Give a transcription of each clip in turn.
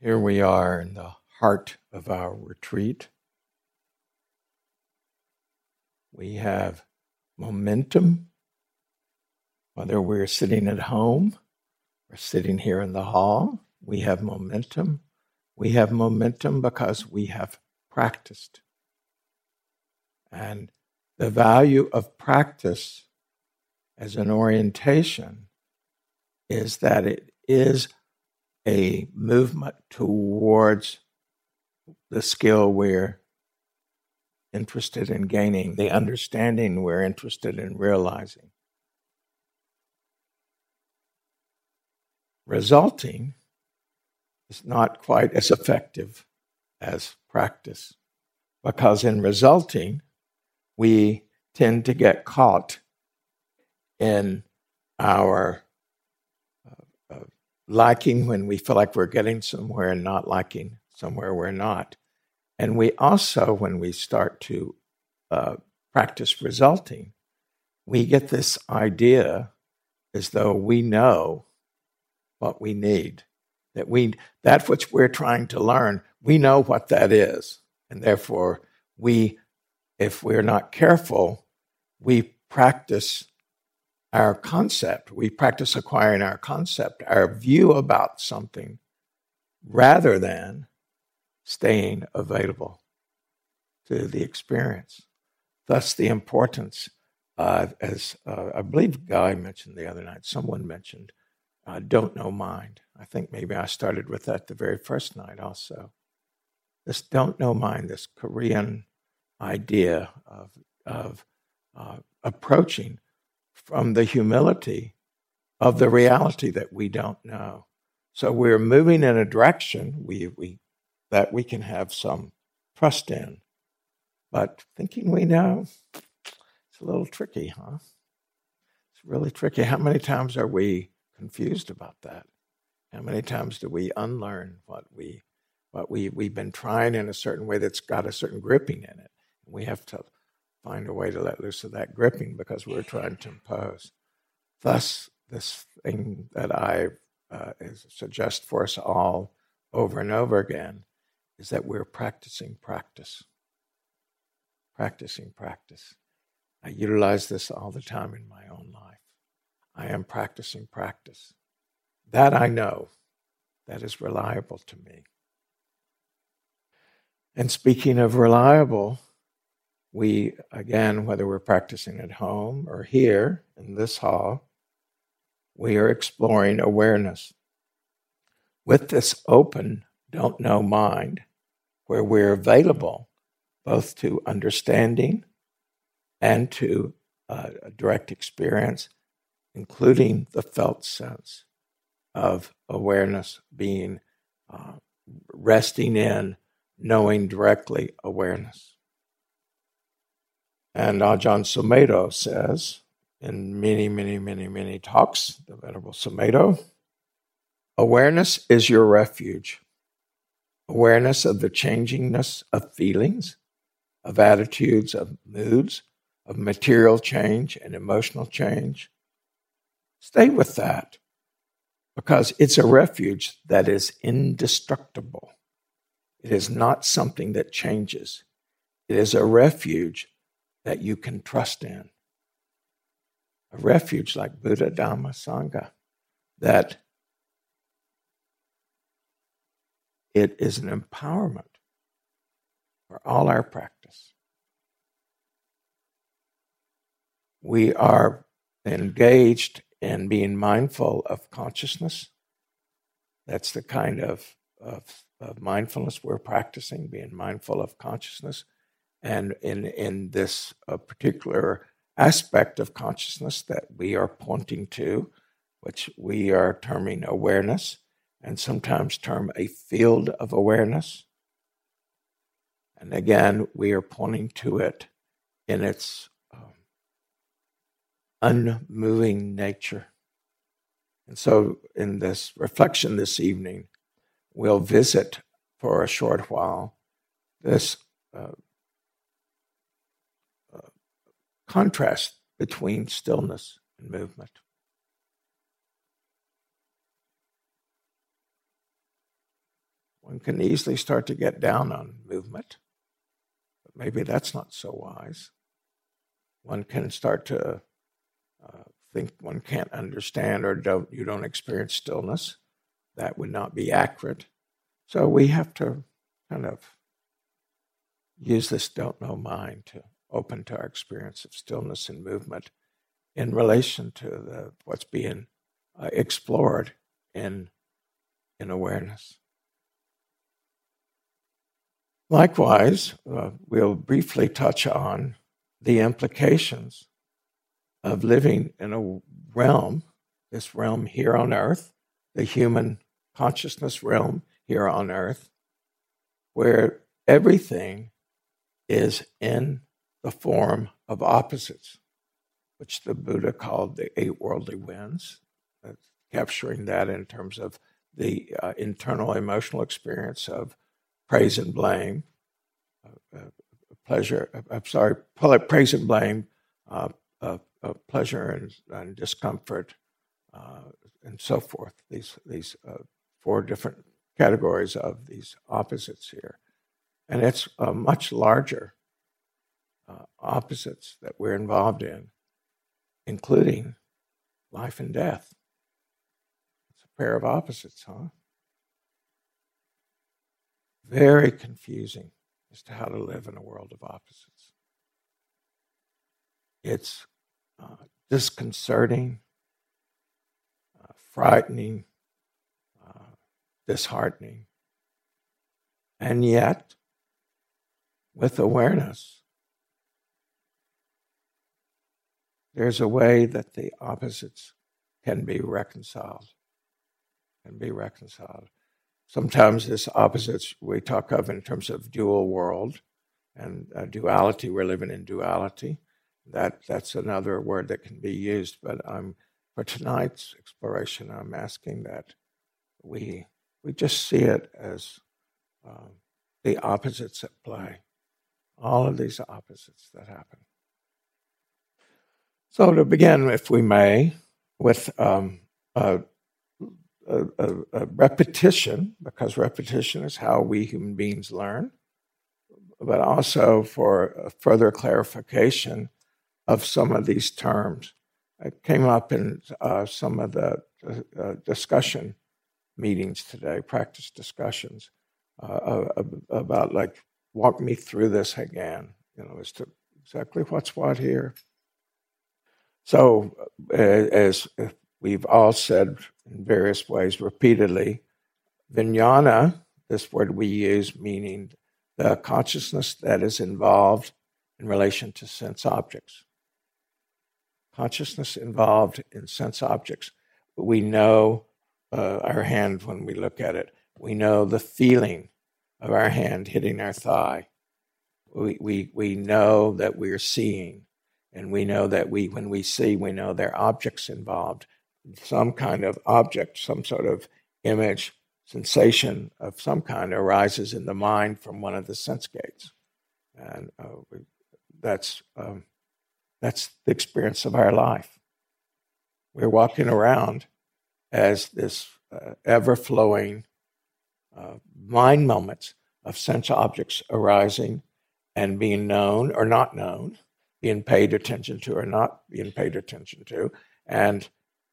Here we are in the heart of our retreat. We have momentum, whether we're sitting at home or sitting here in the hall. We have momentum. We have momentum because we have practiced. And the value of practice as an orientation is that it is a movement towards the skill we're interested in gaining, the understanding we're interested in realizing. Resulting is not quite as effective as practice because in resulting, we tend to get caught in our liking when we feel like we're getting somewhere and not liking somewhere we're not. And we also, when we start to uh, practice resulting, we get this idea as though we know what we need. That we that which we're trying to learn, we know what that is. And therefore we, if we're not careful, we practice our concept. We practice acquiring our concept, our view about something, rather than staying available to the experience. Thus, the importance, uh, as uh, I believe Guy mentioned the other night, someone mentioned, uh, don't know mind. I think maybe I started with that the very first night also. This don't know mind, this Korean idea of, of uh, approaching from the humility of the reality that we don't know. So we're moving in a direction we, we that we can have some trust in. But thinking we know, it's a little tricky, huh? It's really tricky. How many times are we confused about that? How many times do we unlearn what we what we we've been trying in a certain way that's got a certain gripping in it? We have to find a way to let loose of that gripping because we're trying to impose. Thus, this thing that I uh, suggest for us all over and over again is that we're practicing practice. Practicing practice. I utilize this all the time in my own life. I am practicing practice. That I know, that is reliable to me. And speaking of reliable, we, again, whether we're practicing at home or here in this hall, we are exploring awareness. With this open don't know mind, where we're available both to understanding and to uh, direct experience, including the felt sense of awareness being uh, resting in knowing directly awareness. And Ajahn Sumedho says in many, many, many, many talks, the Venerable Sumedho, awareness is your refuge awareness of the changingness of feelings, of attitudes, of moods, of material change and emotional change. Stay with that because it's a refuge that is indestructible. It is not something that changes. It is a refuge that you can trust in. A refuge like Buddha, Dhamma, Sangha that It is an empowerment for all our practice. We are engaged in being mindful of consciousness. That's the kind of, of, of mindfulness we're practicing, being mindful of consciousness. And in, in this uh, particular aspect of consciousness that we are pointing to, which we are terming awareness, and sometimes term a field of awareness. And again, we are pointing to it in its um, unmoving nature. And so, in this reflection this evening, we'll visit for a short while this uh, contrast between stillness and movement. one can easily start to get down on movement. But maybe that's not so wise. One can start to uh, think one can't understand or don't you don't experience stillness. That would not be accurate. So we have to kind of use this don't know mind to open to our experience of stillness and movement in relation to the, what's being uh, explored in, in awareness. Likewise, uh, we'll briefly touch on the implications of living in a realm, this realm here on earth, the human consciousness realm here on earth, where everything is in the form of opposites, which the Buddha called the eight worldly winds, capturing that in terms of the uh, internal emotional experience of praise and blame, uh, uh, pleasure, uh, I'm sorry, praise and blame, uh, uh, pleasure and, and discomfort, and so forth. These, these four different categories of these opposites here. And it's a much larger uh, opposites that we're involved in, including life and death. It's a pair of opposites, huh? Very confusing as to how to live in a world of opposites. It's uh, disconcerting, uh, frightening, uh, disheartening. And yet, with awareness, there's a way that the opposites can be reconciled. Can be reconciled. Sometimes this opposites we talk of in terms of dual world and uh, duality. We're living in duality. That that's another word that can be used. But I'm for tonight's exploration. I'm asking that we we just see it as um, the opposites at play. All of these opposites that happen. So, to begin, if we may, with um, a, a, a, repetition, because repetition is how we human beings learn, but also for further clarification of some of these terms. It came up in uh, some of the uh, discussion meetings today, practice discussions uh, about like walk me through this again. You know, as to exactly what's what here. So, uh, as we've all said in various ways repeatedly, vijnana, this word we use meaning the consciousness that is involved in relation to sense objects. Consciousness involved in sense objects. We know uh, our hand when we look at it. We know the feeling of our hand hitting our thigh. We, we, we know that we're seeing. And we know that we, when we see, we know there are objects involved, some kind of object, some sort of image, sensation of some kind arises in the mind from one of the sense gates. And uh, that's, um, that's the experience of our life. We're walking around as this uh, ever flowing uh, mind moments of sense objects arising and being known or not known being paid attention to or not being paid attention to. And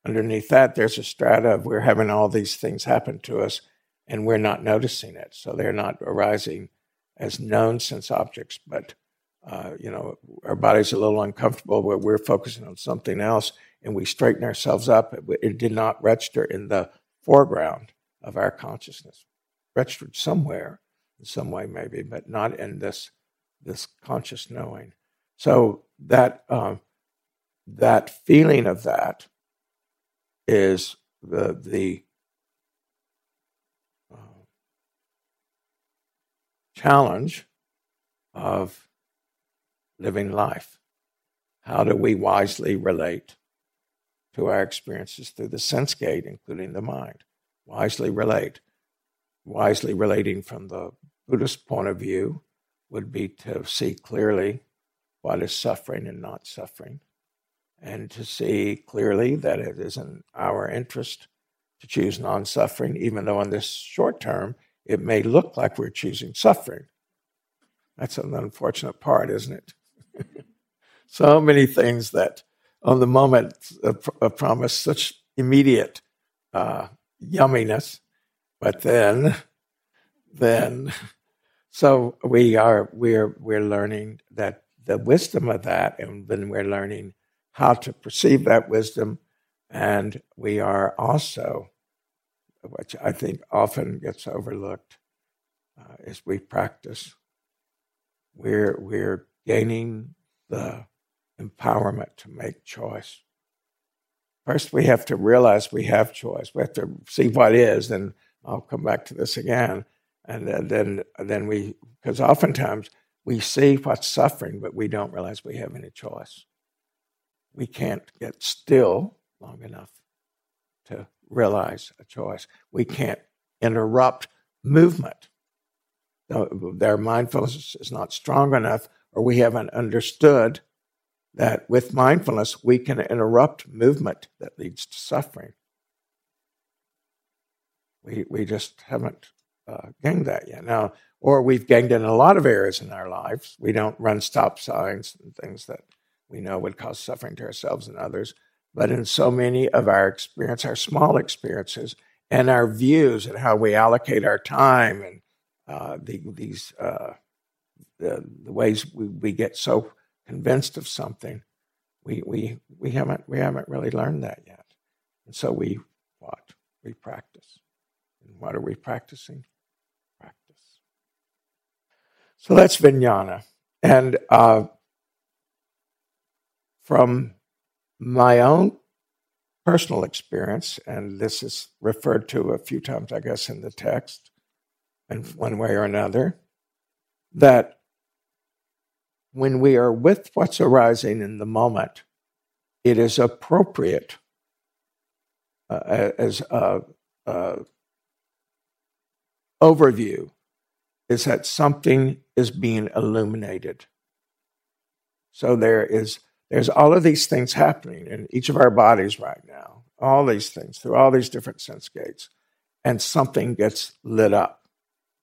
underneath that, there's a strata of we're having all these things happen to us and we're not noticing it. So they're not arising as known sense objects, but uh, you know, our body's a little uncomfortable, but we're focusing on something else, and we straighten ourselves up. It, it did not register in the foreground of our consciousness. Registered somewhere, in some way, maybe, but not in this this conscious knowing. So that um, that feeling of that is the the uh, challenge of living life. How do we wisely relate to our experiences through the sense gate, including the mind? Wisely relate. Wisely relating from the Buddhist point of view would be to see clearly what is suffering and not suffering, and to see clearly that it is in our interest to choose non suffering, even though in this short term it may look like we're choosing suffering. That's an unfortunate part, isn't it? so many things that on the moment uh, promise such immediate uh, yumminess, but then, then, so we are we're we're learning that the wisdom of that, and then we're learning how to perceive that wisdom, and we are also, which I think often gets overlooked, uh, as we practice, we're we're gaining the empowerment to make choice. First, we have to realize we have choice. We have to see what is, and I'll come back to this again. And then, then we, because oftentimes we see what's suffering, but we don't realize we have any choice. We can't get still long enough to realize a choice. We can't interrupt movement. Their mindfulness is not strong enough, or we haven't understood that with mindfulness, we can interrupt movement that leads to suffering. We, we just haven't uh, gained that yet. Now, or we've ganged in a lot of areas in our lives. We don't run stop signs and things that we know would cause suffering to ourselves and others. But in so many of our experience, our small experiences, and our views and how we allocate our time and uh, the, these uh, the, the, ways we, we get so convinced of something, we, we, we, haven't, we haven't really learned that yet. And so we what? We practice. And what are we practicing? So that's vijnana. And uh, from my own personal experience, and this is referred to a few times, I guess, in the text, in one way or another, that when we are with what's arising in the moment, it is appropriate uh, as a, a overview is that something is being illuminated. So there is there's all of these things happening in each of our bodies right now, all these things through all these different sense gates, and something gets lit up.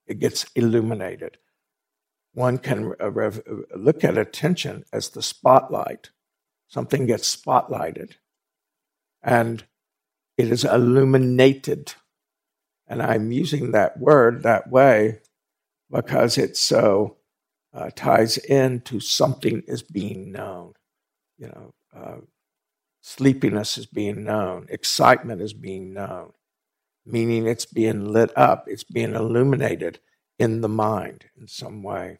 It gets illuminated one can uh, uh, look at attention as the spotlight. Something gets spotlighted and it is illuminated. And I'm using that word that way because it so uh, ties into something is being known. You know, uh, sleepiness is being known, excitement is being known, meaning it's being lit up, it's being illuminated in the mind in some way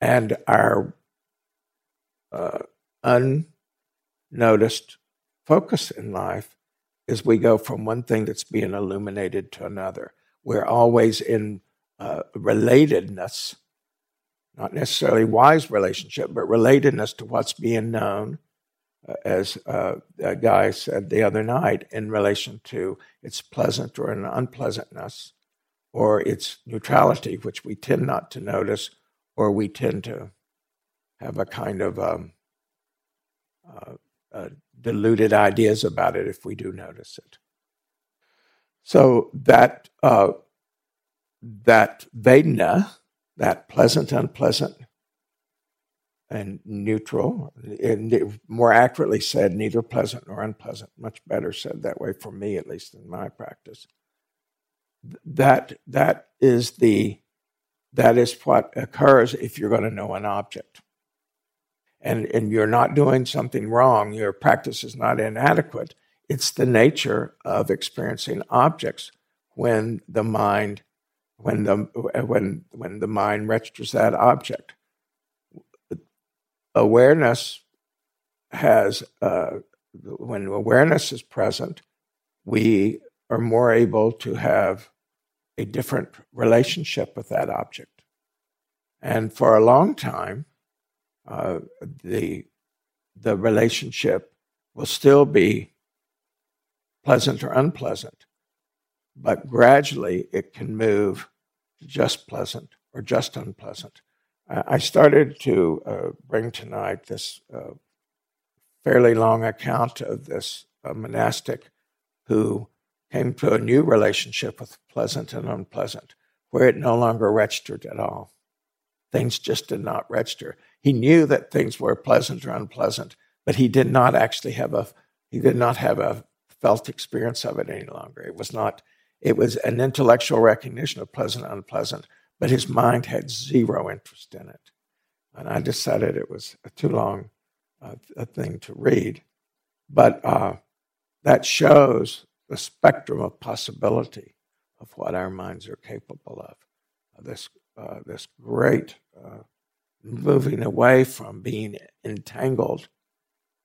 and our uh, unnoticed focus in life is we go from one thing that's being illuminated to another. We're always in uh, relatedness, not necessarily wise relationship, but relatedness to what's being known, uh, as uh, a Guy said the other night, in relation to its pleasant or an unpleasantness, or its neutrality, which we tend not to notice, or we tend to have a kind of um, uh, uh, diluted ideas about it if we do notice it. So that uh, that Vedana, that pleasant, unpleasant, and neutral, and more accurately said, neither pleasant nor unpleasant. Much better said that way for me, at least in my practice. That that is the that is what occurs if you're going to know an object. And, and you're not doing something wrong, your practice is not inadequate. It's the nature of experiencing objects when the mind when the when when the mind registers that object. Awareness has uh, when awareness is present, we are more able to have a different relationship with that object. And for a long time, uh, the, the relationship will still be pleasant or unpleasant, but gradually it can move to just pleasant or just unpleasant. I started to uh, bring tonight this uh, fairly long account of this uh, monastic who came to a new relationship with pleasant and unpleasant, where it no longer registered at all. Things just did not register. He knew that things were pleasant or unpleasant, but he did not actually have a he did not have a felt experience of it any longer. It was not it was an intellectual recognition of pleasant and unpleasant, but his mind had zero interest in it. And I decided it was a too long uh, a thing to read. But uh, that shows the spectrum of possibility of what our minds are capable of. Uh, this, uh, this great uh, moving away from being entangled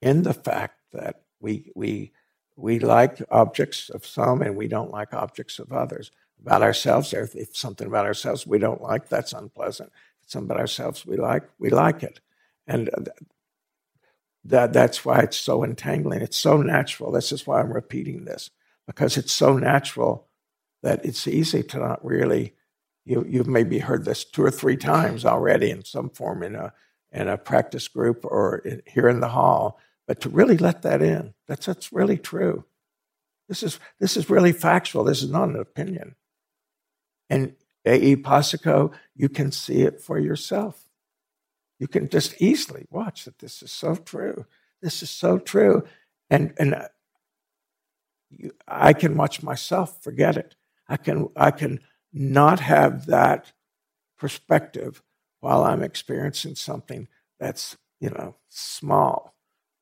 in the fact that we, we, we like objects of some and we don't like objects of others. About ourselves, if something about ourselves we don't like, that's unpleasant. If something about ourselves we like, we like it. And that, that's why it's so entangling. It's so natural. This is why I'm repeating this, because it's so natural that it's easy to not really you you've maybe heard this two or three times already in some form in a in a practice group or in, here in the hall but to really let that in that's that's really true this is this is really factual this is not an opinion and ehipassiko, you can see it for yourself. You can just easily watch that this is so true. This is so true. And, and uh, you, I can watch myself forget it. I can I can not have that perspective while I'm experiencing something that's you know small,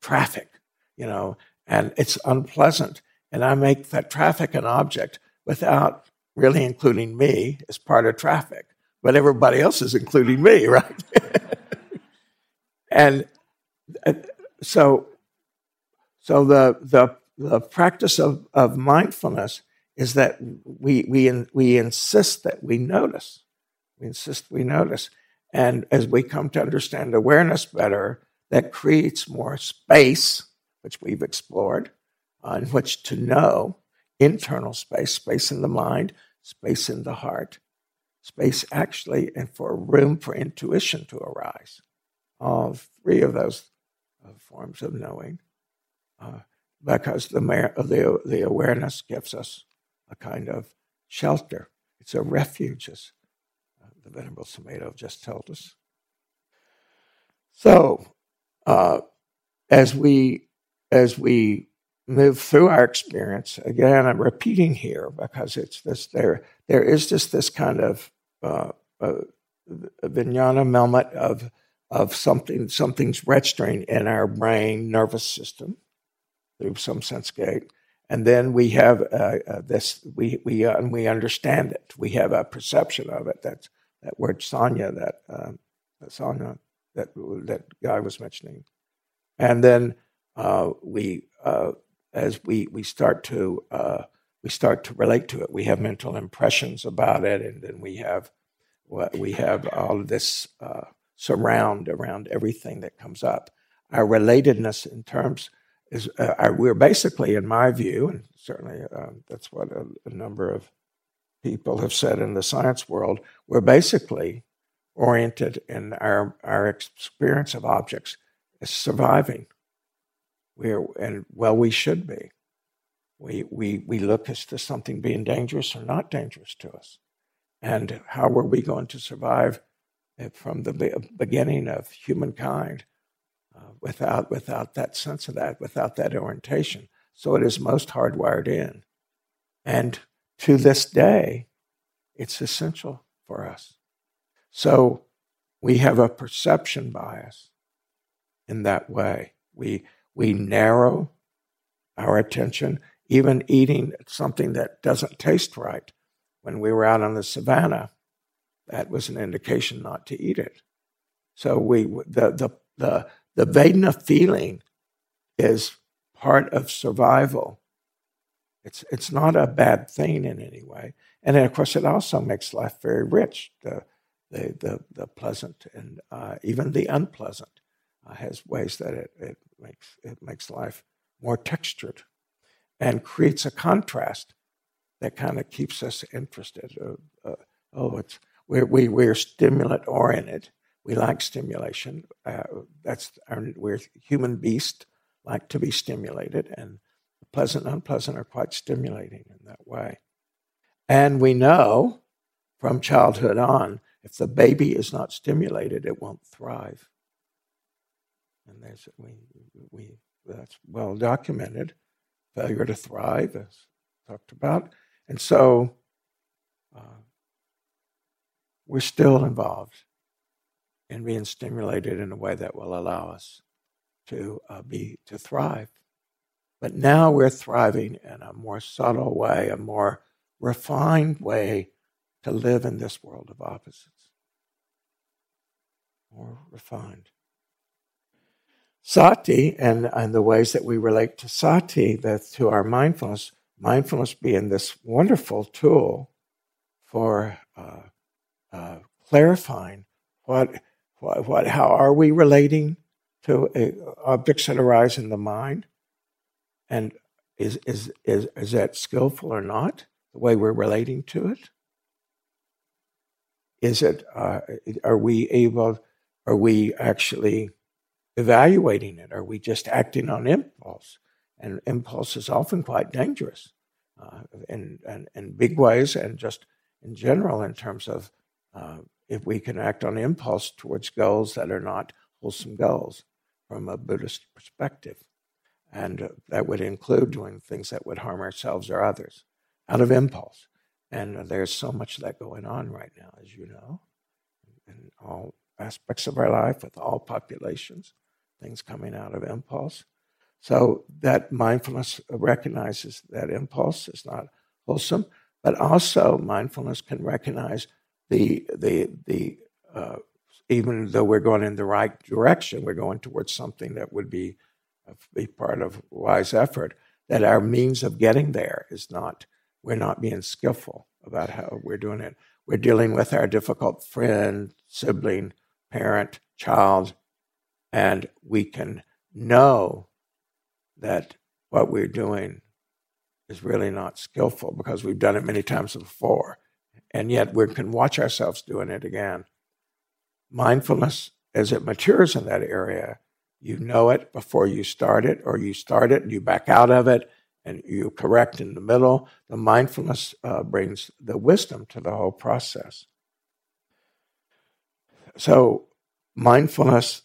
traffic, you know, and it's unpleasant, and I make that traffic an object without really including me as part of traffic, but everybody else is including me, right? and uh, so, so the the the practice of, of mindfulness is that we, we, we insist that we notice. We insist we notice. And as we come to understand awareness better, that creates more space, which we've explored, on which to know internal space, space in the mind, space in the heart, space actually, and for room for intuition to arise. All three of those uh, forms of knowing, uh, because the, the, the awareness gives us a kind of shelter. It's a refuge, as uh, the Venerable Sumedho just told us. So, uh, as we as we move through our experience, again, I'm repeating here because it's this there there is just this kind of uh, uh, moment of of something something's registering in our brain nervous system through some sense gate and then we have uh, uh, this we we uh, and we understand it. We have a perception of it. That's that word sanya that um, sanya that that guy was mentioning, and then uh, we uh, as we we start to uh, we start to relate to it. We have mental impressions about it, and then we have we have all of this surround around everything that comes up. Our relatedness in terms is uh, we're basically, in my view, and certainly uh, that's what a, a, number of people have said in the science world, we're basically oriented in our, our experience of objects as surviving. We're, and well, we should be. We, we, we look as to something being dangerous or not dangerous to us. And how are we going to survive eh, from the beginning of humankind uh, without, without that sense of that, without that orientation. So it is most hardwired in. And to this day, it's essential for us. So we have a perception bias in that way. We, we narrow our attention, even eating something that doesn't taste right. When we were out on the savannah, that was an indication not to eat it. So we the the the the Vedana feeling is part of survival. It's, it's not a bad thing in any way. And of course, it also makes life very rich. The, the, the, the pleasant and uh, even the unpleasant uh, has ways that it, it, makes, it makes life more textured and creates a contrast that kind of keeps us interested. Uh, oh, it's, we're, we, we're stimulant oriented we like stimulation. Uh, that's our, we're human beasts, like to be stimulated, and pleasant and unpleasant are quite stimulating in that way. And we know from childhood on, if the baby is not stimulated, it won't thrive. And there's, we, we, that's well documented. Failure to thrive, as talked about. And so uh, we're still involved in being stimulated in a way that will allow us to uh, be to thrive. But now we're thriving in a more subtle way, a more refined way to live in this world of opposites. More refined. Sati and, and the ways that we relate to sati, that to our mindfulness, mindfulness being this wonderful tool for uh, uh, clarifying what, what, what, how are we relating to uh, objects that arise in the mind, and is, is, is, is that skillful or not, the way we're relating to it? Is it, uh, are we able, are we actually evaluating it? Are we just acting on impulse? And impulse is often quite dangerous uh, in, in, in, big ways and just in general in terms of uh, if we can act on impulse towards goals that are not wholesome goals from a Buddhist perspective. And uh, that would include doing things that would harm ourselves or others out of impulse. And there's so much of that going on right now, as you know, in all aspects of our life with all populations things coming out of impulse. So that mindfulness recognizes that impulse is not wholesome, but also mindfulness can recognize the the the uh, even though we're going in the right direction, we're going towards something that would be be part of wise effort. That our means of getting there is not we're not being skillful about how we're doing it. We're dealing with our difficult friend, sibling, parent, child, and we can know that what we're doing is really not skillful because we've done it many times before. And yet we can watch ourselves doing it again. Mindfulness, as it matures in that area, you know it before you start it, or you start it and you back out of it and you correct in the middle. The mindfulness uh, brings the wisdom to the whole process. So, mindfulness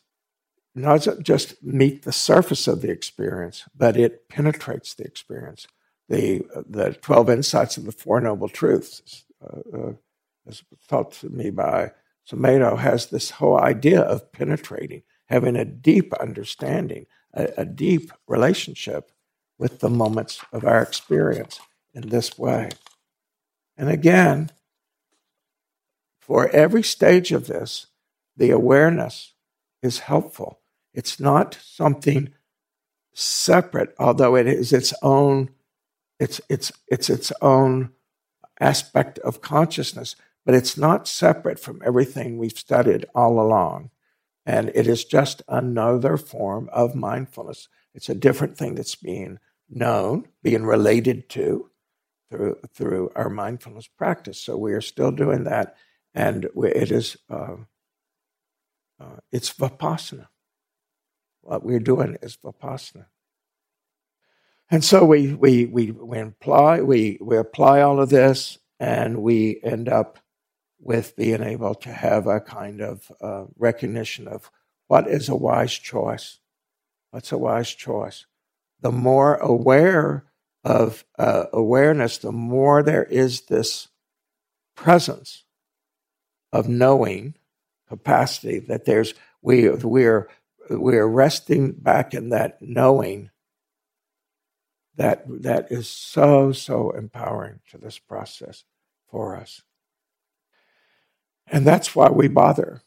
not just meet the surface of the experience, but it penetrates the experience. The, the 12 insights of the Four Noble Truths, uh, uh, as taught to me by Sumedho, has this whole idea of penetrating, having a deep understanding, a, a deep relationship with the moments of our experience in this way. And again, for every stage of this, the awareness is helpful. It's not something separate, although it is its own, it's, it's, it's its own aspect of consciousness, but it's not separate from everything we've studied all along. And it is just another form of mindfulness. It's a different thing that's being known, being related to through, through our mindfulness practice. So we are still doing that. And it is, uh, uh, it's vipassana. What we're doing is vipassana. And so we, we, we, we, apply, we, we apply all of this and we end up with being able to have a kind of uh, recognition of what is a wise choice. What's a wise choice? The more aware of uh, awareness, the more there is this presence of knowing capacity that there's we we're we're resting back in that knowing that that is so so empowering to this process for us. And that's why we bother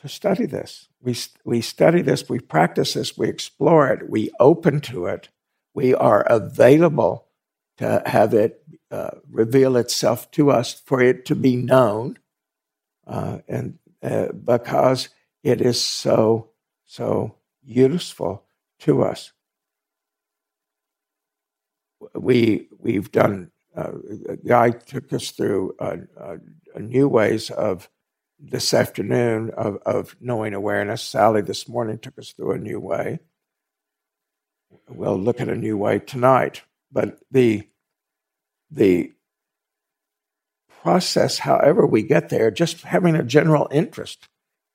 to study this. We we study this we practice this we explore it we open to it. We are available to have it uh, reveal itself to us for it to be known uh, and uh, because it is so, so useful to us. We, we've done, uh, a Guy took us through new ways of this afternoon of, of knowing awareness. Sally this morning took us through a new way. We'll look at a new way tonight. But the, the process, however we get there, just having a general interest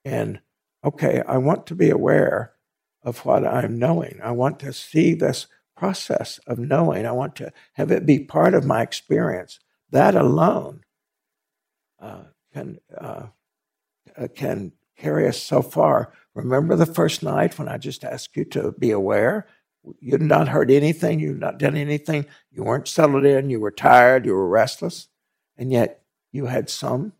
in, okay, I want to be aware of what I'm knowing. I want to see this process of knowing. I want to have it be part of my experience. That alone uh, can uh, uh, can carry us so far. Remember the first night when I just asked you to be aware? You'd not heard anything, You'd not done anything, you weren't settled in, you were tired, you were restless, and yet you had some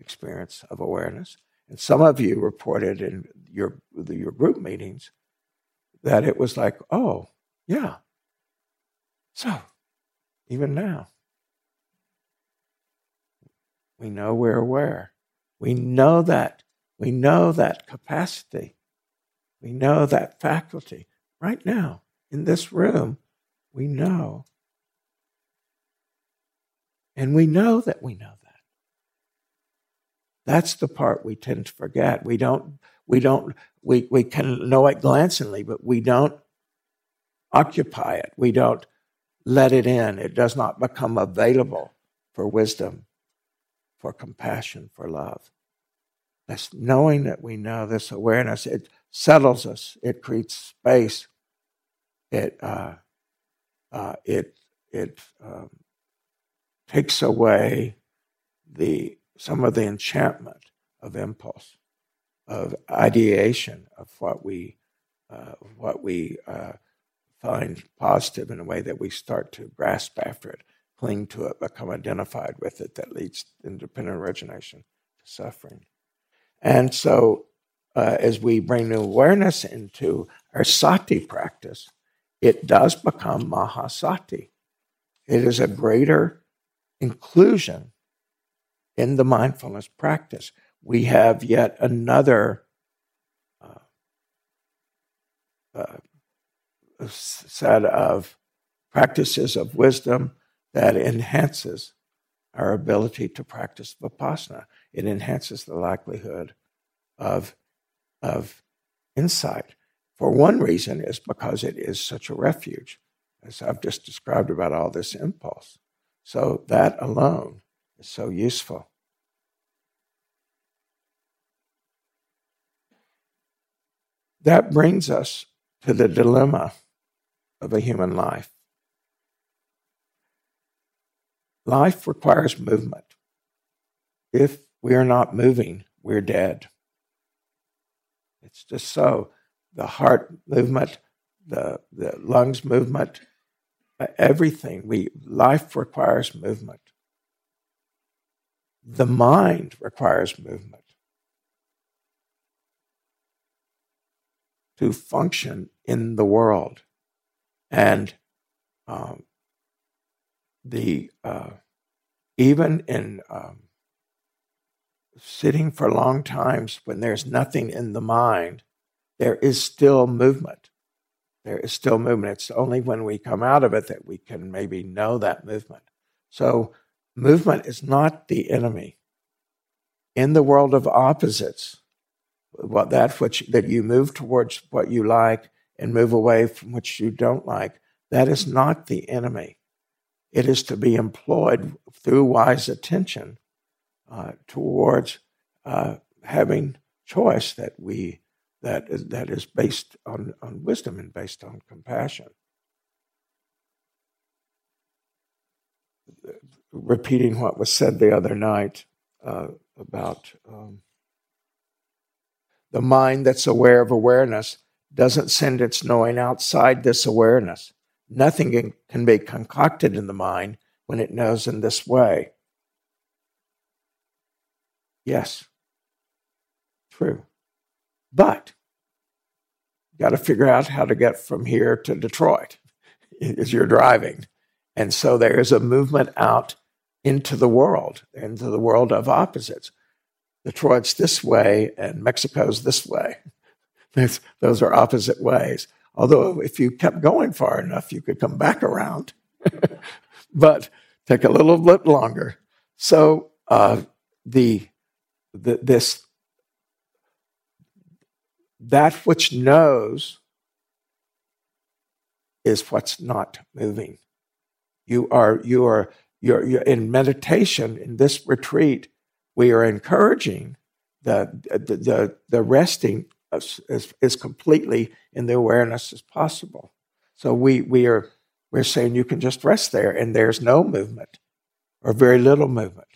experience of awareness. And some of you reported in your, your group meetings that it was like, oh, yeah. So, even now, we know we're aware. We know that. We know that capacity. We know that faculty. Right now, in this room, we know. And we know that we know that. That's the part we tend to forget. We don't, we don't, we, we can know it glancingly, but we don't occupy it. We don't let it in. It does not become available for wisdom, for compassion, for love. This knowing that we know this awareness, it settles us. It creates space. It uh, uh, it it um, takes away the some of the enchantment of impulse, of ideation, of what we uh, what we uh, find positive in a way that we start to grasp after it, cling to it, become identified with it. That leads independent origination to suffering. And so, uh, as we bring new awareness into our sati practice, it does become mahasati. It is a greater inclusion in the mindfulness practice. We have yet another uh, uh, set of practices of wisdom that enhances our ability to practice vipassana it enhances the likelihood of, of insight. For one reason is because it is such a refuge, as I've just described about all this impulse. So that alone is so useful. That brings us to the dilemma of a human life. Life requires movement. If we are not moving, we're dead. It's just so. The heart movement, the, the lungs movement, everything. We life requires movement. The mind requires movement to function in the world, and um, the uh, even in um, sitting for long times when there's nothing in the mind, there is still movement. There is still movement. It's only when we come out of it that we can maybe know that movement. So, movement is not the enemy. In the world of opposites, what that which that you move towards what you like and move away from what you don't like, that is not the enemy. It is to be employed through wise attention uh, towards uh, having choice that we that is, that is based on, on wisdom and based on compassion. Repeating what was said the other night uh, about um, the mind that's aware of awareness doesn't send its knowing outside this awareness. Nothing can, can be concocted in the mind when it knows in this way. Yes, true. But you got to figure out how to get from here to Detroit as you're driving. And so there is a movement out into the world, into the world of opposites. Detroit's this way and Mexico's this way. those are opposite ways. Although, if you kept going far enough, you could come back around, but take a little bit longer. So, uh, the the, this that which knows is what's not moving. You are you are you're, you're in meditation in this retreat, we are encouraging the the the, the resting as, as, as completely in the awareness as possible. So we we are we're saying you can just rest there, and there's no movement, or very little movement,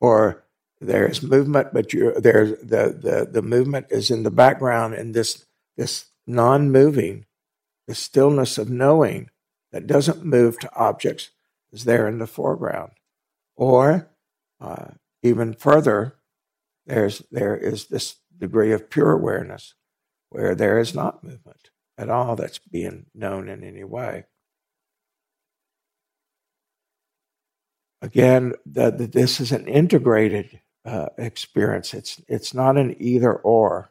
or there's movement, but you there's the, the the movement is in the background, and this this non-moving, the stillness of knowing that doesn't move to objects is there in the foreground, or uh, even further, there's there is this degree of pure awareness where there is not movement at all that's being known in any way. Again, the, this is an integrated uh, experience. It's it's not an either or.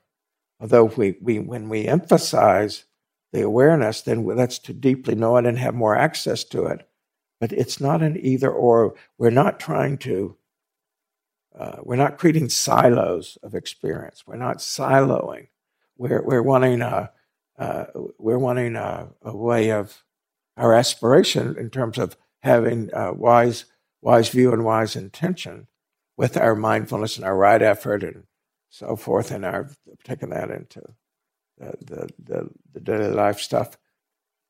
Although we, we when we emphasize the awareness, then that's to deeply know it and have more access to it. But it's not an either or. We're not trying to. Uh, we're not creating silos of experience. We're not siloing. We're we're wanting a uh, we're wanting a, a, way of our aspiration in terms of having wise wise view and wise intention with our mindfulness and our right effort and so forth, and our taking that into the, the, the, the daily life stuff.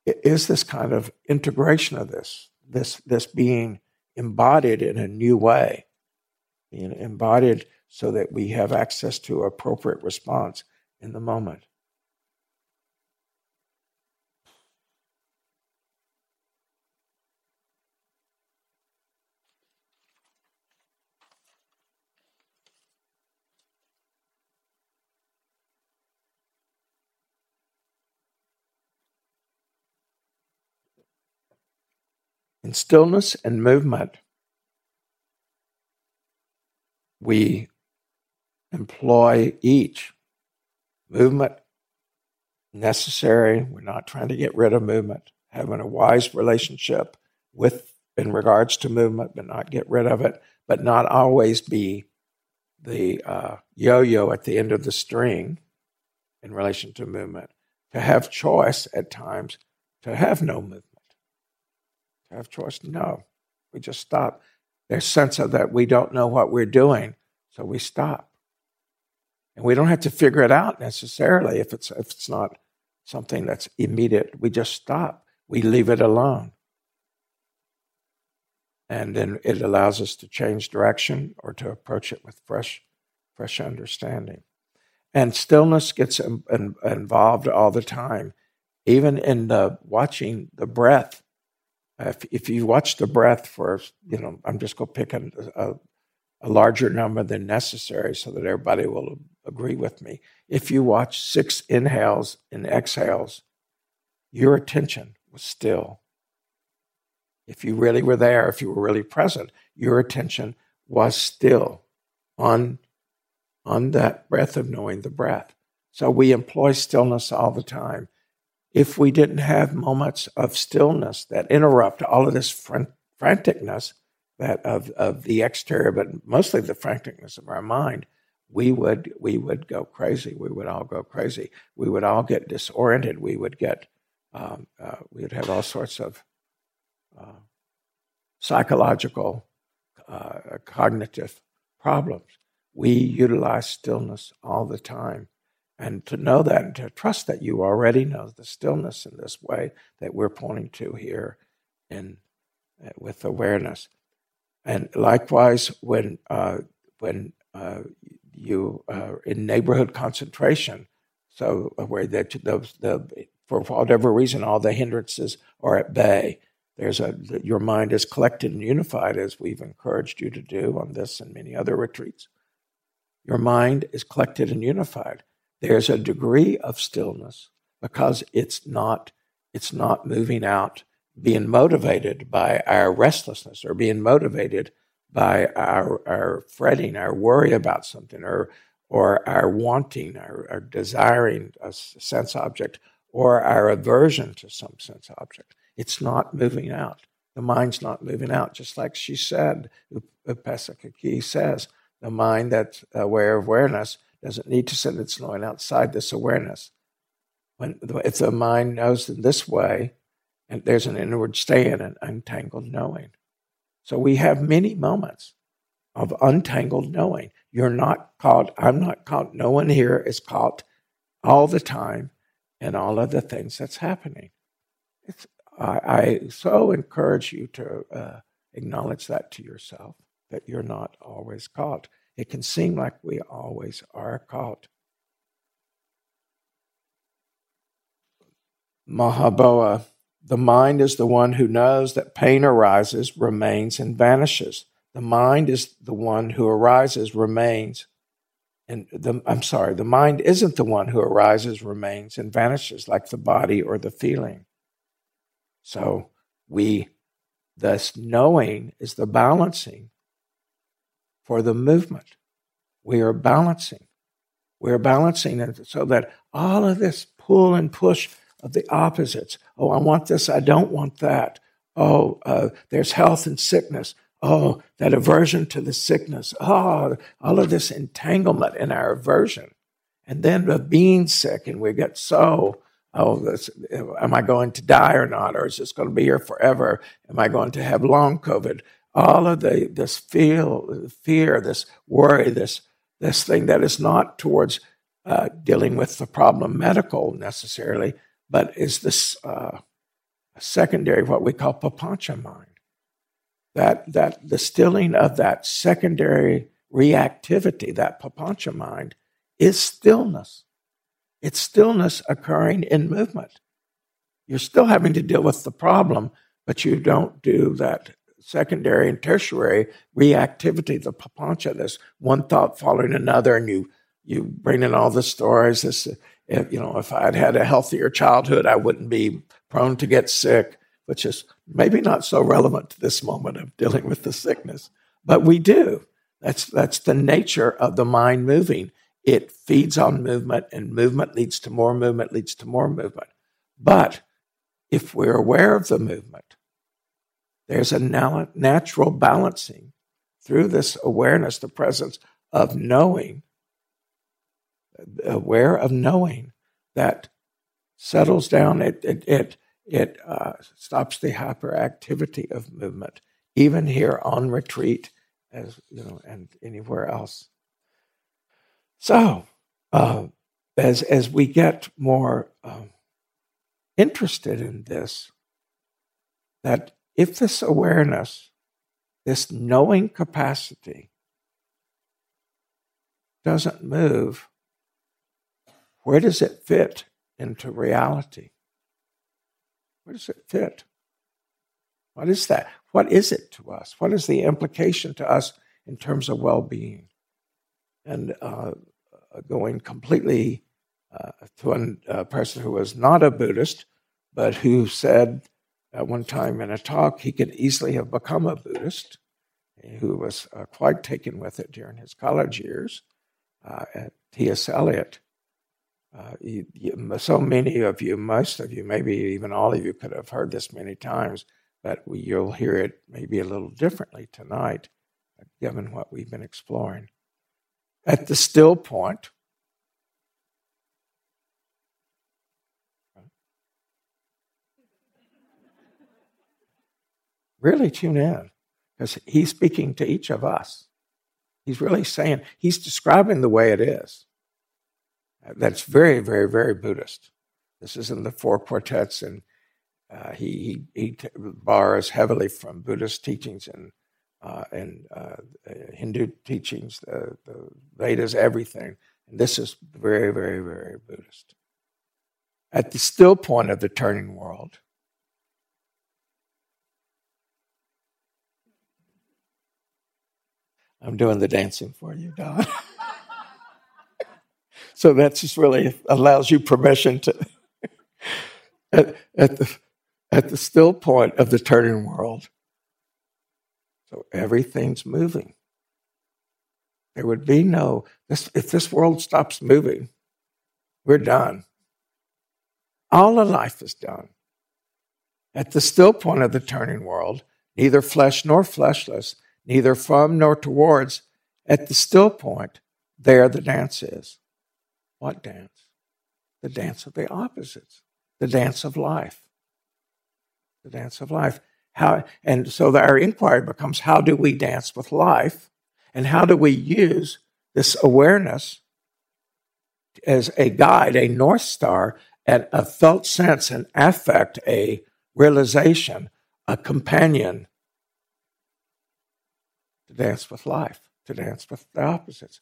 Is this kind of integration of this, this, this being embodied in a new way, being embodied so that we have access to appropriate response in the moment. Stillness and movement, we employ each movement necessary. We're not trying to get rid of movement, having a wise relationship with in regards to movement, but not get rid of it, but not always be the uh, yo-yo at the end of the string in relation to movement. To have choice at times, to have no movement have choice? No. We just stop. There's sense of that we don't know what we're doing, so we stop. And we don't have to figure it out necessarily if it's if it's not something that's immediate. We just stop. We leave it alone. And then it allows us to change direction or to approach it with fresh, fresh understanding. And stillness gets involved all the time, even in the watching the breath Uh, if, if you watch the breath for, you know, I'm just going to pick a, a, a larger number than necessary so that everybody will agree with me. If you watch six inhales and exhales, your attention was still. If you really were there, if you were really present, your attention was still on, on that breath of knowing the breath. So we employ stillness all the time if we didn't have moments of stillness that interrupt all of this franticness that of, of the exterior, but mostly the franticness of our mind, we would we would go crazy. We would all go crazy. We would all get disoriented. We would get um, uh, we would have all sorts of uh, psychological, uh, cognitive problems. We utilize stillness all the time and to know that and to trust that you already know the stillness in this way that we're pointing to here in uh, with awareness. And likewise when uh, when uh, you are in neighborhood concentration so where the, the, the for whatever reason all the hindrances are at bay. There's a your mind is collected and unified as we've encouraged you to do on this and many other retreats. Your mind is collected and unified there's a degree of stillness because it's not it's not moving out being motivated by our restlessness or being motivated by our, our fretting, our worry about something, or or our wanting, our, our desiring a sense object, or our aversion to some sense object. It's not moving out. The mind's not moving out, just like she said, Upasika says, the mind that's aware of awareness doesn't need to send its knowing outside this awareness. When if the mind knows in this way, and there's an inward stay in an untangled knowing. So we have many moments of untangled knowing. You're not caught, I'm not caught, no one here is caught all the time in all of the things that's happening. I, I so encourage you to uh, acknowledge that to yourself, that you're not always caught. It can seem like we always are caught. Maha Boowa, the mind is the one who knows that pain arises, remains, and vanishes. The mind is the one who arises, remains, and the, I'm sorry, the mind isn't the one who arises, remains, and vanishes like the body or the feeling. So we, thus knowing is the balancing for the movement. We are balancing. We are balancing it so that all of this pull and push of the opposites. Oh, I want this, I don't want that. Oh, uh, there's health and sickness. Oh, that aversion to the sickness. Oh, all of this entanglement in our aversion. And then the being sick, and we get so, oh, this, am I going to die or not? Or is this going to be here forever? Am I going to have long COVID? All of the this feel, fear, this worry, this this thing that is not towards uh, dealing with the problem medical necessarily, but is this uh, secondary, what we call papancha mind that, that the stilling of that secondary reactivity, that papancha mind, is stillness. It's stillness occurring in movement. You're still having to deal with the problem, but you don't do that secondary and tertiary reactivity, the papancha, this one thought following another, and you you bring in all the stories. This, you know, if I'd had a healthier childhood, I wouldn't be prone to get sick which is maybe not so relevant to this moment of dealing with the sickness, but we do. That's, that's the nature of the mind moving. It feeds on movement, and movement leads to more movement, leads to more movement. But if we're aware of the movement, there's a natural balancing through this awareness, the presence of knowing, aware of knowing that settles down. It, it, it it uh, stops the hyperactivity of movement, even here on retreat, as you know, and anywhere else. So, uh, as as we get more um, interested in this, that if this awareness, this knowing capacity, doesn't move, where does it fit into reality? Where does it fit? What is that? What is it to us? What is the implication to us in terms of well being? And uh, going completely uh, to a person who was not a Buddhist, but who said at one time in a talk he could easily have become a Buddhist, who was uh, quite taken with it during his college years, uh, at T.S. Eliot. Uh, you, you, so many of you, most of you, maybe even all of you, could have heard this many times, but we, you'll hear it maybe a little differently tonight, given what we've been exploring. At the still point, really tune in because he's speaking to each of us. He's really saying, he's describing the way it is. That's very, very, very Buddhist. This is in the four quartets, and uh, he, he, he borrows heavily from Buddhist teachings and uh, and uh, Hindu teachings, the, the Vedas, everything. And this is very, very, very Buddhist. At the still point of the turning world, I'm doing the dancing for you, Don. So that just really allows you permission to, at, at, the, at the still point of the turning world. So everything's moving. There would be no, this, if this world stops moving, we're done. All of life is done. At the still point of the turning world, neither flesh nor fleshless, neither from nor towards, at the still point, there the dance is. What dance? The dance of the opposites, the dance of life. The dance of life. How, and so our inquiry becomes how do we dance with life? And how do we use this awareness as a guide, a North Star, and a felt sense, an affect, a realization, a companion to dance with life, to dance with the opposites.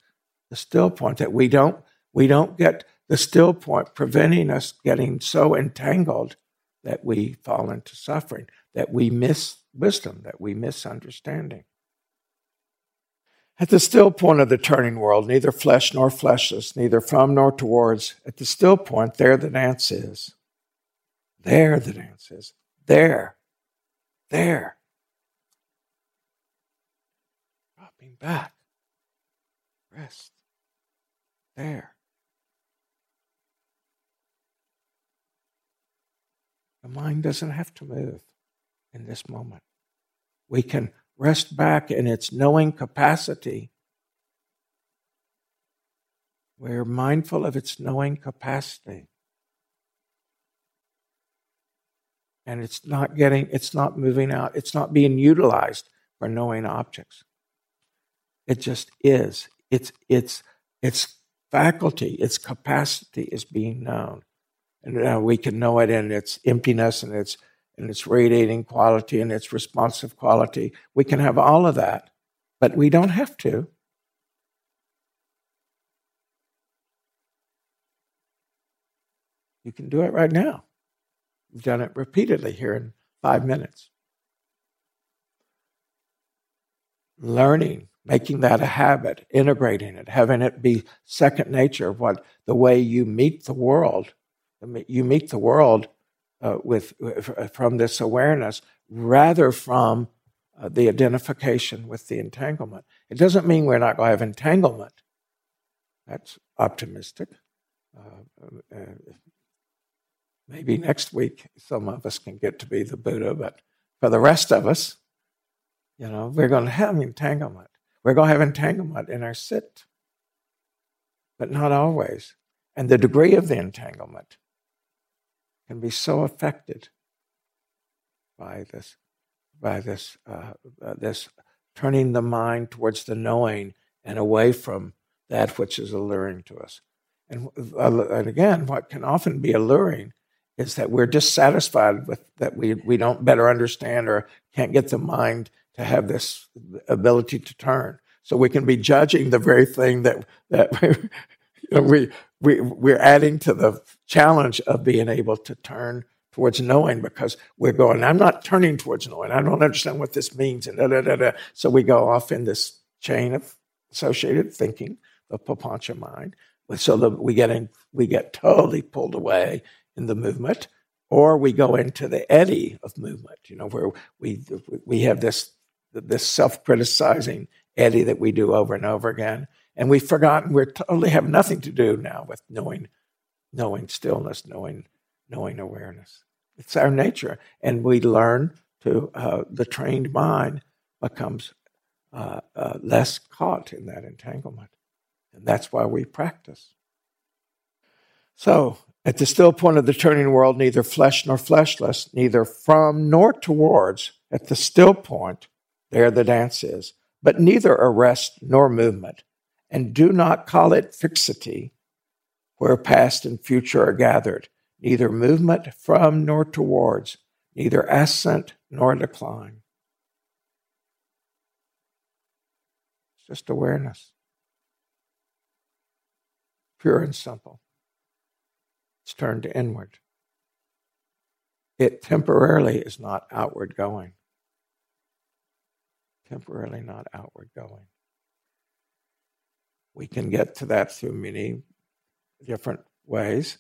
The still point that we don't we don't get the still point preventing us getting so entangled that we fall into suffering, that we miss wisdom, that we miss understanding. At the still point of the turning world, neither flesh nor fleshless, neither from nor towards, at the still point, there the dance is. There the dance is. There. There. Dropping back. Rest. There. The mind doesn't have to move in this moment. We can rest back in its knowing capacity. We're mindful of its knowing capacity. And it's not getting, it's not moving out, it's not being utilized for knowing objects. It just is. It's its its faculty, its capacity is being known. And uh, we can know it in its emptiness and its and its radiating quality and its responsive quality. We can have all of that, but we don't have to. You can do it right now. We've done it repeatedly here in five minutes. Learning, making that a habit, integrating it, having it be second nature, of what the way you meet the world. You meet the world uh, with from this awareness rather from uh, the identification with the entanglement. It doesn't mean we're not going to have entanglement. That's optimistic. Uh, uh, maybe next week some of us can get to be the Buddha, but for the rest of us, you know, we're going to have entanglement. We're going to have entanglement in our sit, but not always. And the degree of the entanglement can be so affected by this, by this, uh, uh, this turning the mind towards the knowing and away from that which is alluring to us. And, uh, and again, what can often be alluring is that we're dissatisfied with that we, we don't better understand or can't get the mind to have this ability to turn. So we can be judging the very thing that that you know, we we we're adding to the challenge of being able to turn towards knowing because we're going. I'm not turning towards knowing. I don't understand what this means, and da da da da. So we go off in this chain of associated thinking, the papancha mind. So that we get in, we get totally pulled away in the movement, or we go into the eddy of movement. You know, where we we have this this self criticizing eddy that we do over and over again and we've forgotten we totally have nothing to do now with knowing, knowing stillness, knowing, knowing awareness. It's our nature, and we learn to uh, the trained mind becomes uh, uh, less caught in that entanglement, and that's why we practice. So, at the still point of the turning world, neither flesh nor fleshless, neither from nor towards, at the still point, there the dance is, but neither arrest nor movement, and do not call it fixity, where past and future are gathered, neither movement from nor towards, neither ascent nor decline. It's just awareness. Pure and simple. It's turned inward. It temporarily is not outward going. Temporarily not outward going we can get to that through many different ways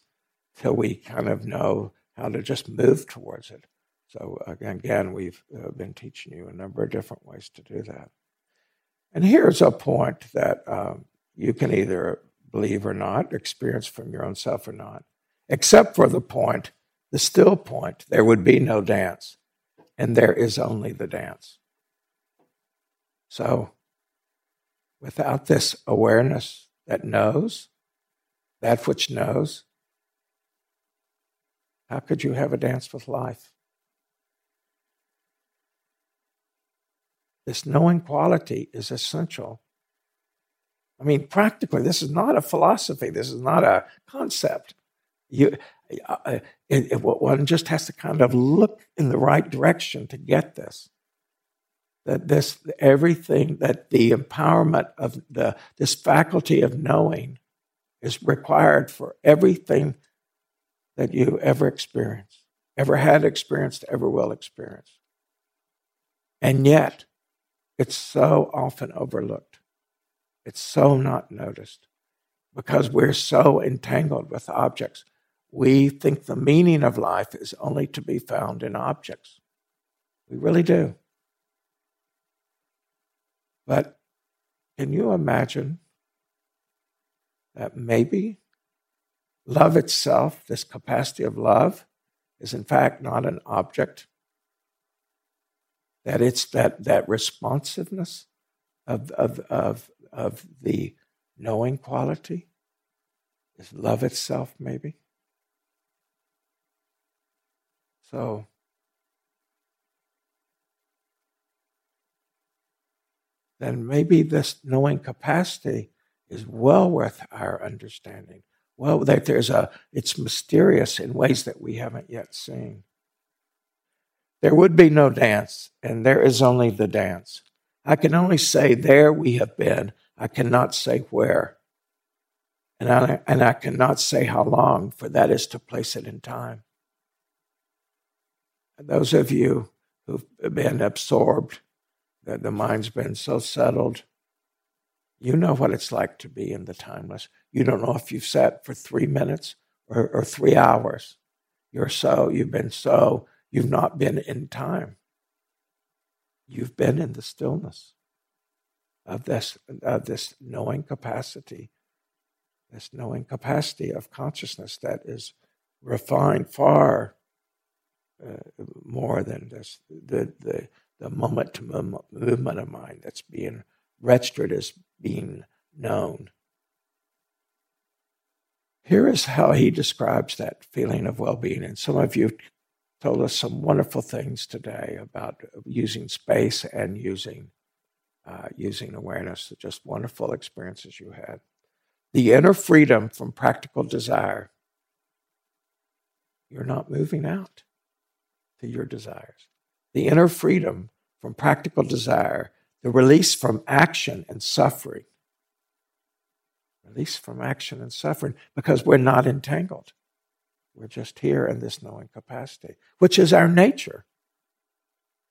till we kind of know how to just move towards it. So again, we've uh, been teaching you a number of different ways to do that. And here's a point that um, you can either believe or not, experience from your own self or not, except for the point, the still point, there would be no dance, and there is only the dance. So without this awareness that knows, that which knows, how could you have a dance with life? this knowing quality is essential. I mean, practically, this is not a philosophy. This is not a concept. You, uh, it, it, one just has to kind of look in the right direction to get this. That this everything that the empowerment of the this faculty of knowing is required for everything that you ever experienced, ever had experienced, ever will experience. And yet, it's so often overlooked. It's so not noticed because we're so entangled with objects. We think the meaning of life is only to be found in objects. We really do. But can you imagine that maybe love itself, this capacity of love, is in fact not an object? That it's that, that responsiveness of, of, of, of the knowing quality is love itself, maybe? So, then maybe this knowing capacity is well worth our understanding. Well, that there's a, it's mysterious in ways that we haven't yet seen. There would be no dance, and there is only the dance. I can only say there we have been. I cannot say where. And I, and I cannot say how long, for that is to place it in time. Those of you who've been absorbed, that the mind's been so settled, you know what it's like to be in the timeless. You don't know if you've sat for three minutes or, or three hours. You're so, you've been so, you've not been in time. You've been in the stillness of this, of this knowing capacity, this knowing capacity of consciousness that is refined far uh, more than this, the, the, the moment to movement of mind that's being registered as being known. Here is how he describes that feeling of well being. And some of you told us some wonderful things today about using space and using, uh, using awareness, just wonderful experiences you had. The inner freedom from practical desire. You're not moving out to your desires. The inner freedom from practical desire, the release from action and suffering. Release from action and suffering because we're not entangled. We're just here in this knowing capacity, which is our nature.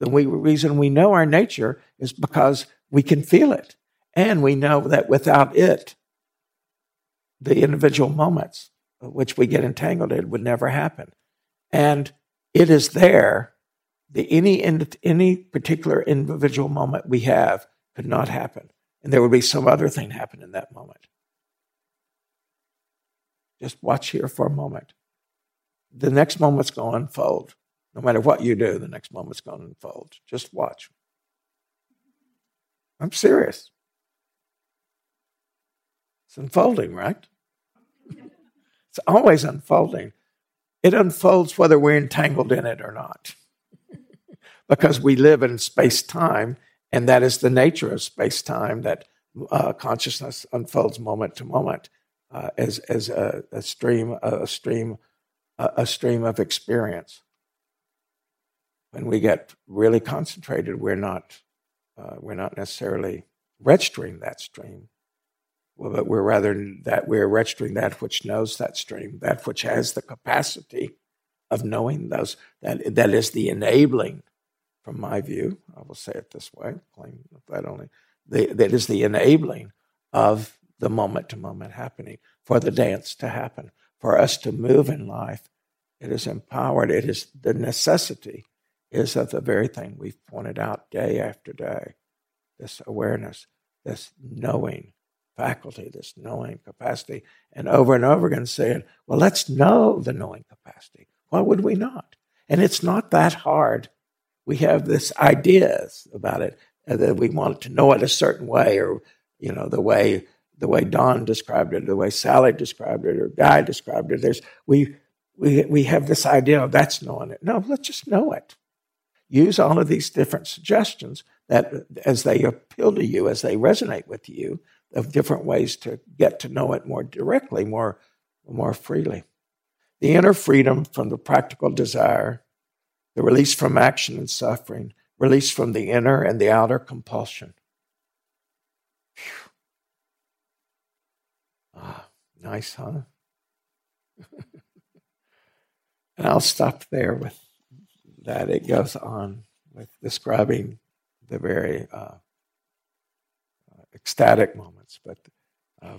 The reason we know our nature is because we can feel it. And we know that without it, the individual moments which we get entangled in would never happen. And it is there. The, any, any particular individual moment we have could not happen. And there would be some other thing happen in that moment. Just watch here for a moment. The next moment's going to unfold. No matter what you do, the next moment's going to unfold. Just watch. I'm serious. It's unfolding, right? it's always unfolding. It unfolds whether we're entangled in it or not. because we live in space time, and that is the nature of space time that uh, consciousness unfolds moment to moment uh, as, as a, a, stream, a stream, a stream of experience. When we get really concentrated, we're not, uh, we're not necessarily registering that stream well, but we're rather that we're registering that which knows that stream, that which has the capacity of knowing those. That that is the enabling, from my view. I will say it this way: claim that only the, that is the enabling of the moment to moment happening for the dance to happen, for us to move in life. It is empowered. It is the necessity is of the very thing we've pointed out day after day. This awareness, this knowing faculty, this knowing capacity, and over and over again saying, well, let's know the knowing capacity. Why would we not? And it's not that hard. We have this ideas about it uh, that we want to know it a certain way, or you know, the way the way Don described it, the way Sally described it, or Guy described it. There's we we we have this idea of that's knowing it. No, let's just know it. Use all of these different suggestions, that as they appeal to you, as they resonate with you, of different ways to get to know it more directly, more, more freely. The inner freedom from the practical desire, the release from action and suffering, release from the inner and the outer compulsion. Ah, nice, huh? and I'll stop there with that. It goes on with describing the very uh, ecstatic moments, but uh,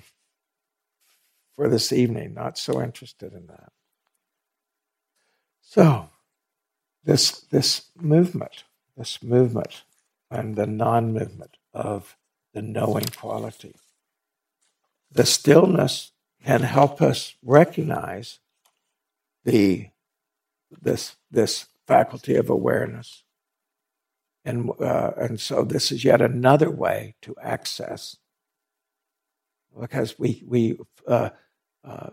for this evening, not so interested in that. So, this this movement, this movement, and the non-movement of the knowing quality, the stillness can help us recognize the this this faculty of awareness and, uh, and so this is yet another way to access, because we, we uh, uh,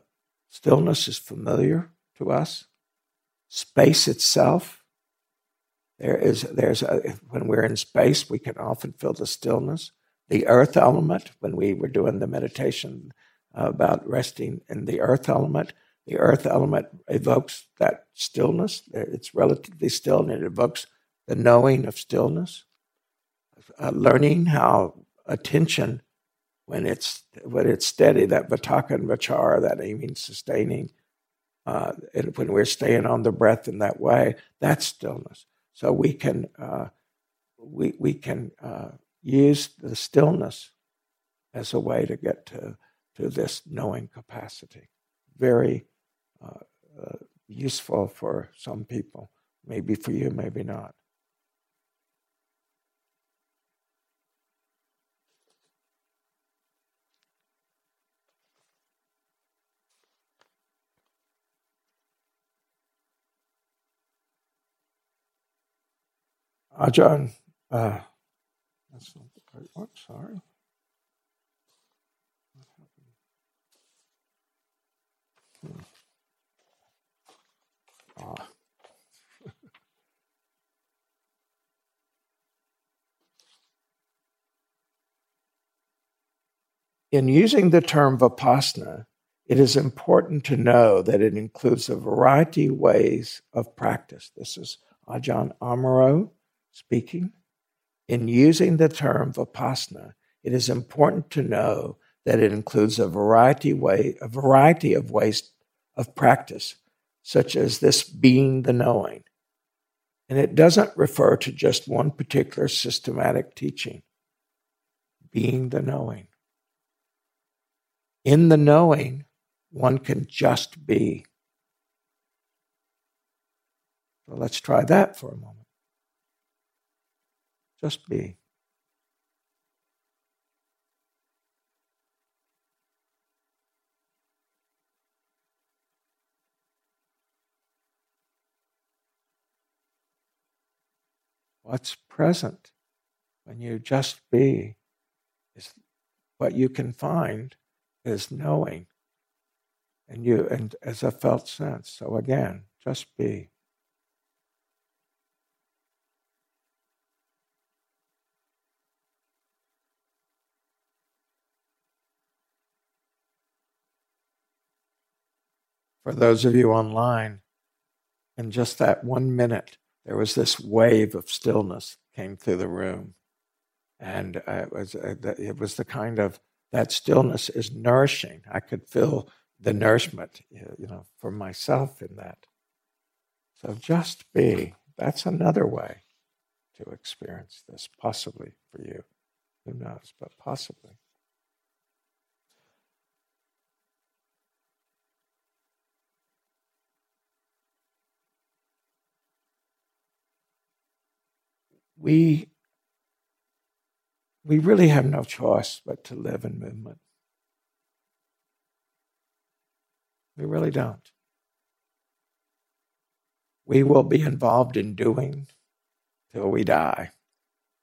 stillness is familiar to us. Space itself, there is, there's a, when we're in space, we can often feel the stillness. The earth element, when we were doing the meditation about resting in the earth element, the earth element evokes that stillness. It's relatively still and it evokes the knowing of stillness, uh, learning how attention, when it's when it's steady, that vitakka and vichara, that aiming, sustaining, uh, and when we're staying on the breath in that way, that's stillness. So we can uh, we we can uh, use the stillness as a way to get to to this knowing capacity. Very uh, uh, useful for some people. Maybe for you, maybe not. Ajahn, uh, that's not the right one, sorry. Hmm. Ah. In using the term vipassana, it is important to know that it includes a variety of ways of practice. This is Ajahn Amaro speaking, in using the term vipassana, it is important to know that it includes a variety way, a variety of ways of practice, such as this being the knowing. And it doesn't refer to just one particular systematic teaching. Being the knowing. In the knowing, one can just be. So let's try that for a moment. Just be. What's present when you just be is what you can find is knowing and you and as a felt sense. So again, just be. For those of you online, in just that one minute, there was this wave of stillness came through the room. And it, was, uh, it was the kind of, that stillness is nourishing. I could feel the nourishment, you know, for myself in that. So just be. That's another way to experience this, possibly for you. Who knows, but possibly. We we really have no choice but to live in movement. We really don't. We will be involved in doing till we die.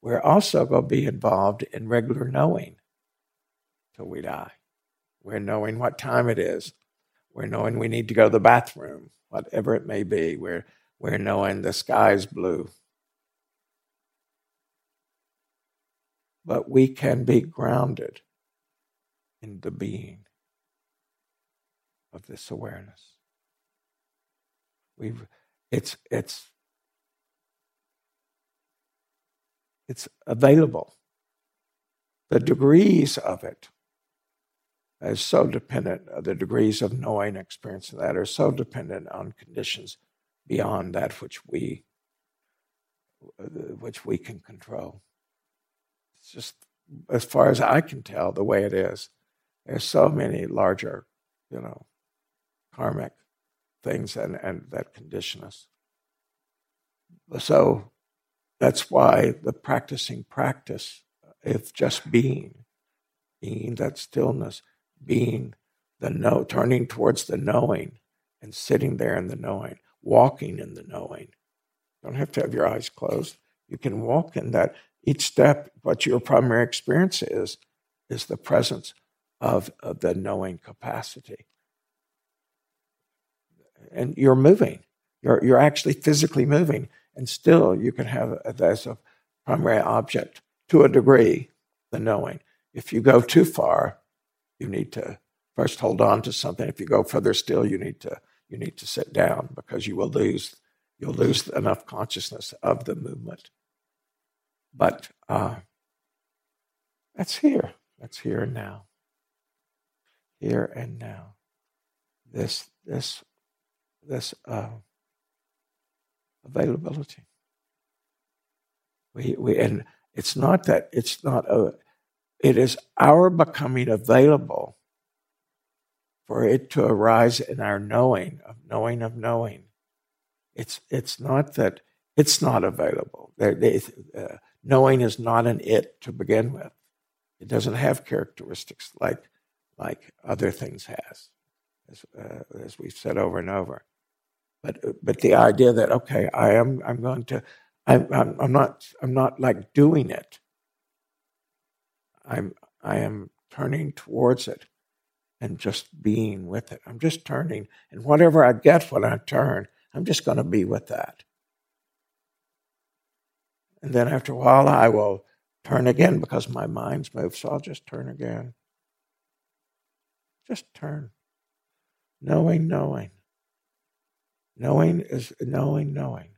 We're also going to be involved in regular knowing till we die. We're knowing what time it is. We're knowing we need to go to the bathroom, whatever it may be. We're, we're knowing the sky's blue but we can be grounded in the being of this awareness. We've, it's, it's, it's available. The degrees of it is so dependent, the degrees of knowing, experience of that are so dependent on conditions beyond that which we, which we can control. Just, as far as I can tell, the way it is. There's so many larger, you know, karmic things and, and that condition us. So that's why the practicing practice, if just being, being that stillness, being the know, turning towards the knowing and sitting there in the knowing, walking in the knowing. You don't have to have your eyes closed. You can walk in that. Each step, what your primary experience is, is the presence of, of the knowing capacity and you're moving. You're, you're actually physically moving, and still you can have as a primary object to a degree, the knowing. If you go too far, you need to first hold on to something. If you go further still, you need to you need to sit down because you will lose you'll lose enough consciousness of the movement. But uh, that's here. That's here and now. Here and now. This this this uh, availability. We, we, and it's not that it's not a, it is our becoming available for it to arise in our knowing of knowing of knowing. It's, it's not that it's not available. They, uh, knowing is not an it to begin with. It doesn't have characteristics like, like other things has, as, uh, as we've said over and over. But but the idea that okay, I am I'm going to I'm I'm, I'm not I'm not like doing it. I'm I am turning towards it and just being with it. I'm just turning, and whatever I get when I turn, I'm just going to be with that. And then after a while, I will turn again because my mind's moved, so I'll just turn again. Just turn. Knowing, knowing. Knowing is knowing, knowing.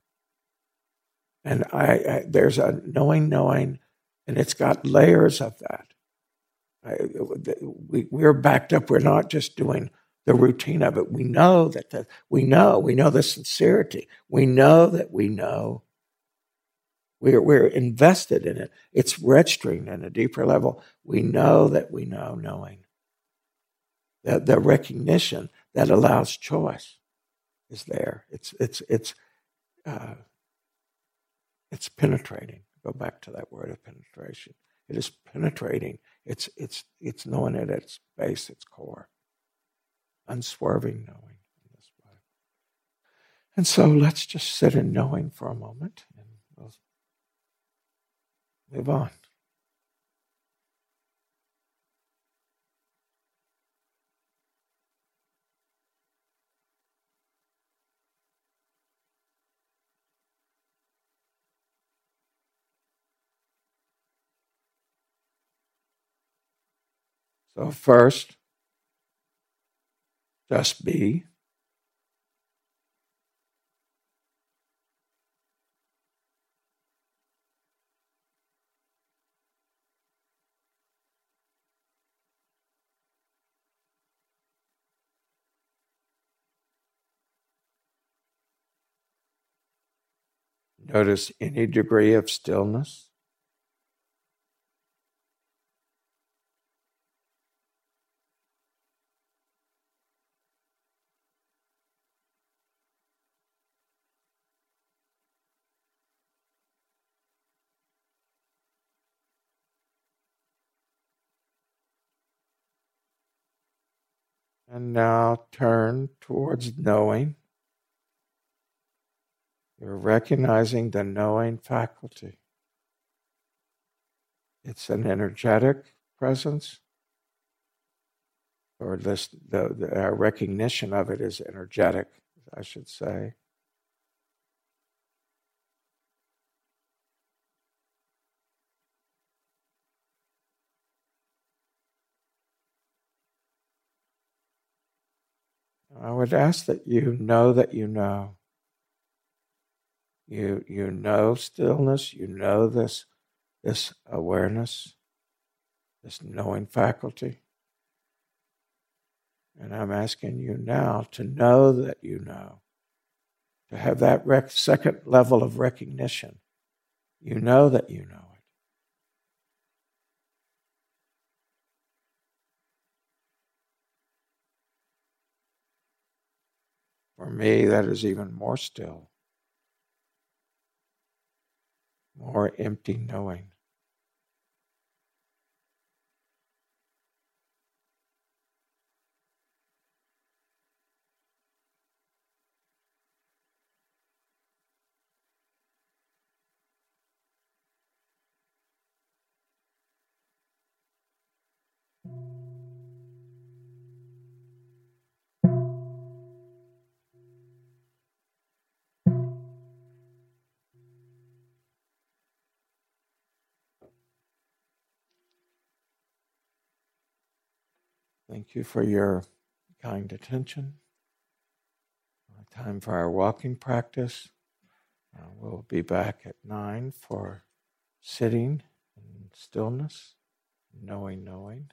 And I, I there's a knowing, knowing, and it's got layers of that. I, we, we're backed up. We're not just doing the routine of it. We know that the, we know, we know the sincerity. We know that we know. We're, we're invested in it. It's registering in a deeper level. We know that we know knowing. The, the recognition that allows choice is there. It's it's it's uh, it's penetrating. Go back to that word of penetration. It is penetrating. It's it's it's knowing at its base, its core, unswerving knowing in this way. And so let's just sit in knowing for a moment, move on. So, first, just be. Notice any degree of stillness. And now turn towards knowing. You're recognizing the knowing faculty. It's an energetic presence, or this, the, the, our recognition of it is energetic, I should say. I would ask that you know that you know. You, you know stillness, you know this, this awareness, this knowing faculty. And I'm asking you now to know that you know, to have that rec- second level of recognition. You know that you know it. For me, that is even more still, more empty knowing. Thank you for your kind attention. Time for our walking practice. Uh, we'll be back at nine for sitting in stillness, knowing, knowing.